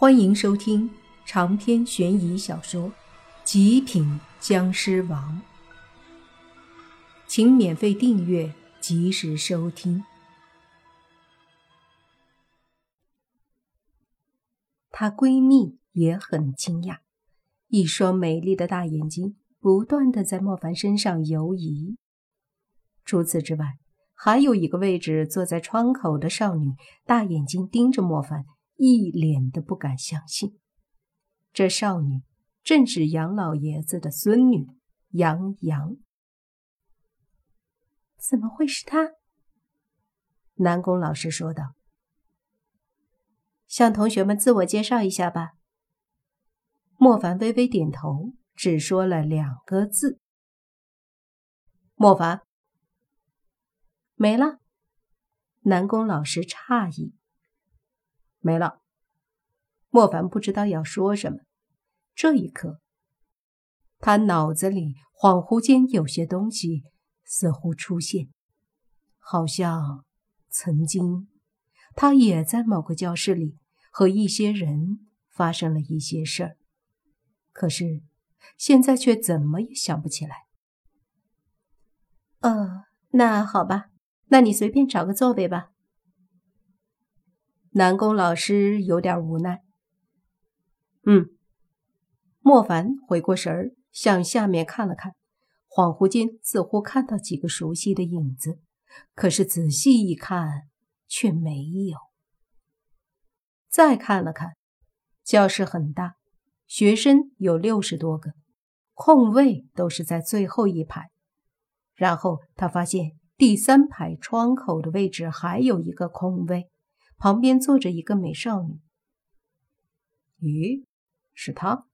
欢迎收听长篇悬疑小说《极品僵尸王》，请免费订阅，及时收听。她闺蜜也很惊讶，一双美丽的大眼睛不断的在莫凡身上游移。除此之外，还有一个位置坐在窗口的少女，大眼睛盯着莫凡。一脸的不敢相信，这少女正是杨老爷子的孙女杨洋。怎么会是她？南宫老师说道：“向同学们自我介绍一下吧。”莫凡微微点头，只说了两个字：“莫凡。”没了。南宫老师诧异。没了，莫凡不知道要说什么。这一刻，他脑子里恍惚间有些东西似乎出现，好像曾经他也在某个教室里和一些人发生了一些事儿，可是现在却怎么也想不起来。呃，那好吧，那你随便找个座位吧。南宫老师有点无奈。嗯，莫凡回过神儿，向下面看了看，恍惚间似乎看到几个熟悉的影子，可是仔细一看却没有。再看了看，教室很大，学生有六十多个，空位都是在最后一排。然后他发现第三排窗口的位置还有一个空位。旁边坐着一个美少女。咦，是她？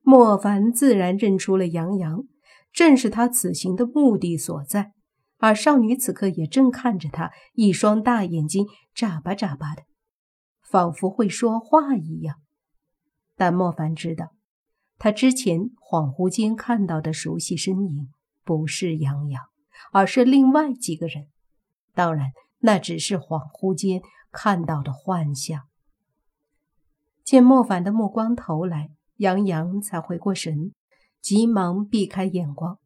莫凡自然认出了杨洋，正是他此行的目的所在。而少女此刻也正看着他，一双大眼睛眨巴眨巴的，仿佛会说话一样。但莫凡知道，他之前恍惚间看到的熟悉身影不是杨洋，而是另外几个人。当然。那只是恍惚间看到的幻象。见莫凡的目光投来，杨洋才回过神，急忙避开眼光。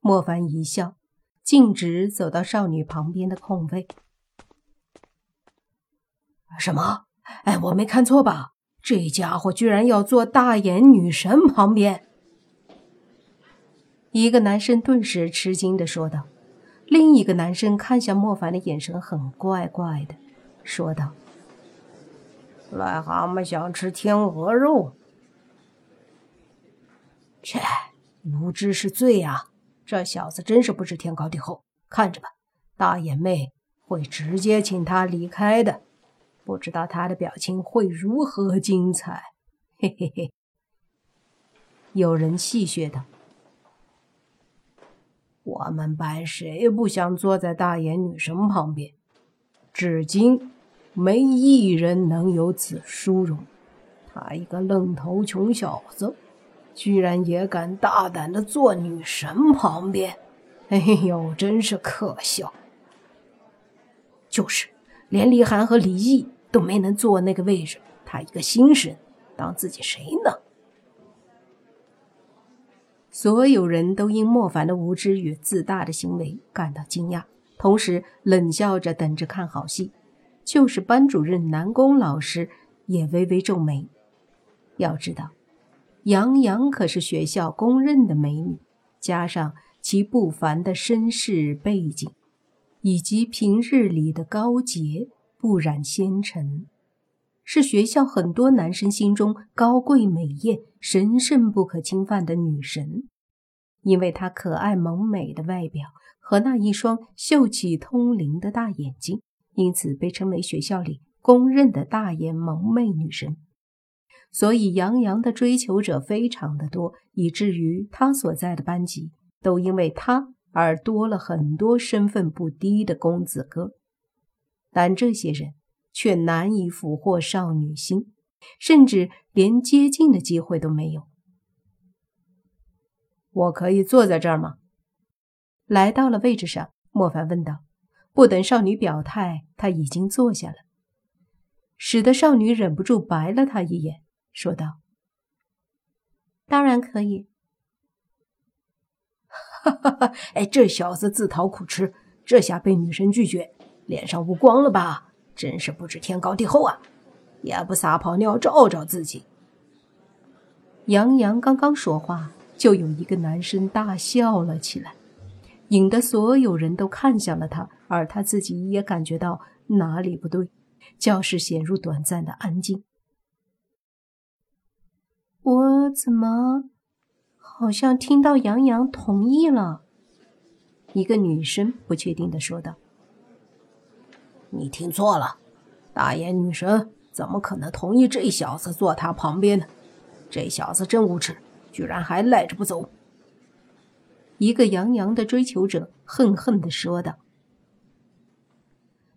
莫凡一笑，径直走到少女旁边的空位。什么？哎，我没看错吧？这家伙居然要坐大眼女神旁边！一个男生顿时吃惊的说道。另一个男生看向莫凡的眼神很怪怪的，说道：“癞蛤蟆想吃天鹅肉。”切，无知是罪啊！这小子真是不知天高地厚。看着吧，大眼妹会直接请他离开的，不知道他的表情会如何精彩。嘿嘿嘿，有人戏谑道。我们班谁不想坐在大眼女神旁边？至今没一人能有此殊荣。他一个愣头穷小子，居然也敢大胆的坐女神旁边！哎呦，真是可笑！就是，连李涵和李毅都没能坐那个位置，他一个新生，当自己谁呢？所有人都因莫凡的无知与自大的行为感到惊讶，同时冷笑着等着看好戏。就是班主任南宫老师也微微皱眉。要知道，杨洋可是学校公认的美女，加上其不凡的身世背景，以及平日里的高洁不染纤尘，是学校很多男生心中高贵美艳。神圣不可侵犯的女神，因为她可爱萌美的外表和那一双秀气通灵的大眼睛，因此被称为学校里公认的大眼萌妹女神。所以杨洋的追求者非常的多，以至于他所在的班级都因为他而多了很多身份不低的公子哥。但这些人却难以俘获少女心。甚至连接近的机会都没有。我可以坐在这儿吗？来到了位置上，莫凡问道。不等少女表态，他已经坐下了。使得少女忍不住白了他一眼，说道：“当然可以。”哈哈哈！哎，这小子自讨苦吃，这下被女神拒绝，脸上无光了吧？真是不知天高地厚啊！也不撒泡尿照照自己。杨洋刚刚说话，就有一个男生大笑了起来，引得所有人都看向了他，而他自己也感觉到哪里不对。教室陷入短暂的安静。我怎么好像听到杨洋同意了？一个女生不确定的说道：“你听错了，大眼女神怎么可能同意这小子坐他旁边呢？这小子真无耻，居然还赖着不走。”一个杨洋的追求者恨恨的说道。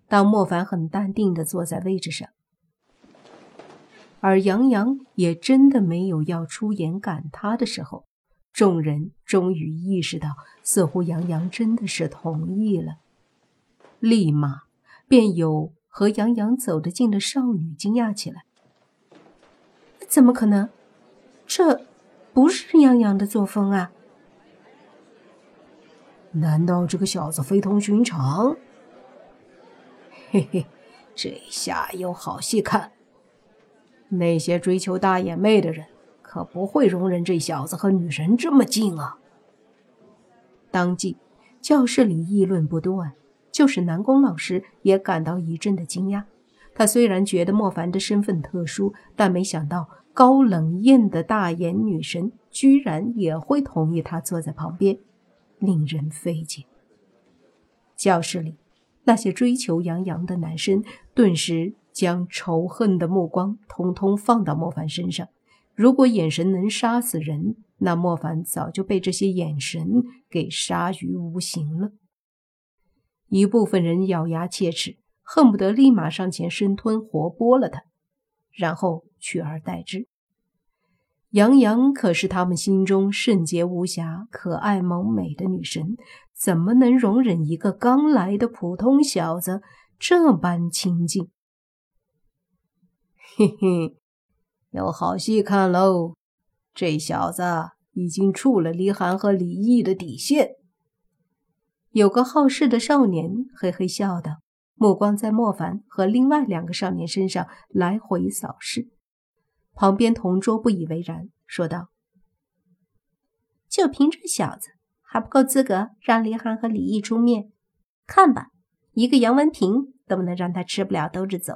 当莫凡很淡定的坐在位置上，而杨洋也真的没有要出言赶他的时候，众人终于意识到，似乎杨洋真的是同意了。立马便有和杨洋走得近的少女惊讶起来：“怎么可能？这不是杨洋的作风啊！难道这个小子非同寻常？”嘿嘿，这下有好戏看。那些追求大眼妹的人可不会容忍这小子和女神这么近啊！当即，教室里议论不断，就是南宫老师也感到一阵的惊讶。他虽然觉得莫凡的身份特殊，但没想到高冷艳的大眼女神居然也会同意他坐在旁边，令人费解。教室里。那些追求杨洋的男生顿时将仇恨的目光通通放到莫凡身上。如果眼神能杀死人，那莫凡早就被这些眼神给杀于无形了。一部分人咬牙切齿，恨不得立马上前生吞活剥了他，然后取而代之。杨洋可是他们心中圣洁无瑕、可爱萌美的女神，怎么能容忍一个刚来的普通小子这般亲近？嘿嘿，有好戏看喽！这小子已经触了李涵和李毅的底线。有个好事的少年嘿嘿笑道，目光在莫凡和另外两个少年身上来回扫视。旁边同桌不以为然，说道：“就凭这小子，还不够资格让林涵和李毅出面？看吧，一个杨文平都能让他吃不了兜着走。”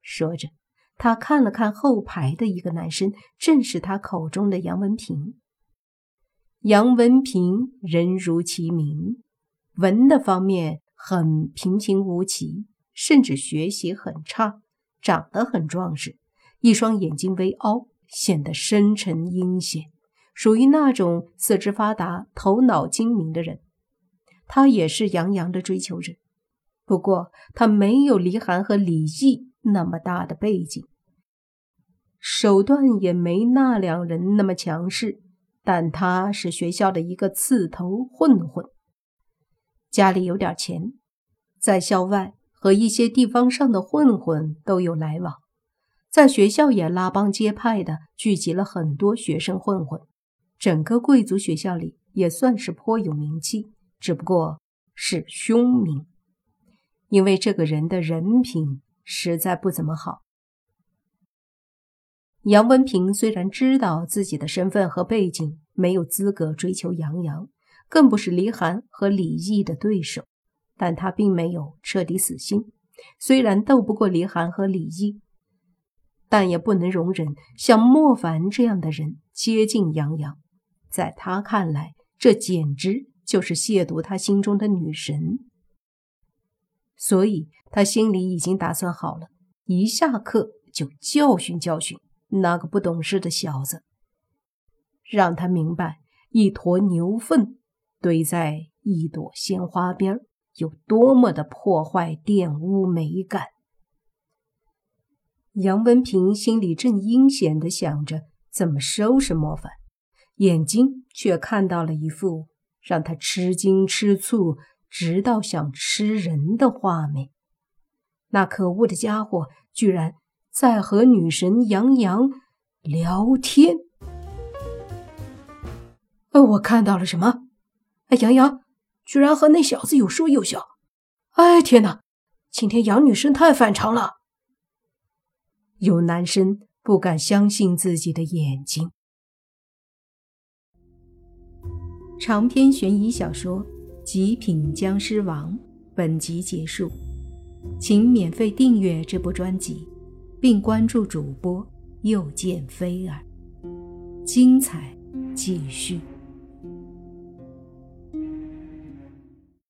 说着，他看了看后排的一个男生，正是他口中的杨文平。杨文平人如其名，文的方面很平平无奇，甚至学习很差，长得很壮实。一双眼睛微凹，显得深沉阴险，属于那种四肢发达、头脑精明的人。他也是杨洋的追求者，不过他没有黎寒和李毅那么大的背景，手段也没那两人那么强势。但他是学校的一个刺头混混，家里有点钱，在校外和一些地方上的混混都有来往。在学校也拉帮结派的聚集了很多学生混混，整个贵族学校里也算是颇有名气，只不过是凶名，因为这个人的人品实在不怎么好。杨文平虽然知道自己的身份和背景没有资格追求杨洋，更不是黎寒和李毅的对手，但他并没有彻底死心。虽然斗不过黎寒和李毅。但也不能容忍像莫凡这样的人接近杨洋，在他看来，这简直就是亵渎他心中的女神。所以他心里已经打算好了，一下课就教训教训那个不懂事的小子，让他明白一坨牛粪堆在一朵鲜花边有多么的破坏、玷污美感。杨文平心里正阴险的想着怎么收拾莫凡，眼睛却看到了一副让他吃惊吃醋，直到想吃人的画面。那可恶的家伙居然在和女神杨洋聊天。哎，我看到了什么？哎，杨洋居然和那小子有说有笑。哎，天哪！今天杨女神太反常了。有男生不敢相信自己的眼睛。长篇悬疑小说《极品僵尸王》本集结束，请免费订阅这部专辑，并关注主播又见菲儿，精彩继续。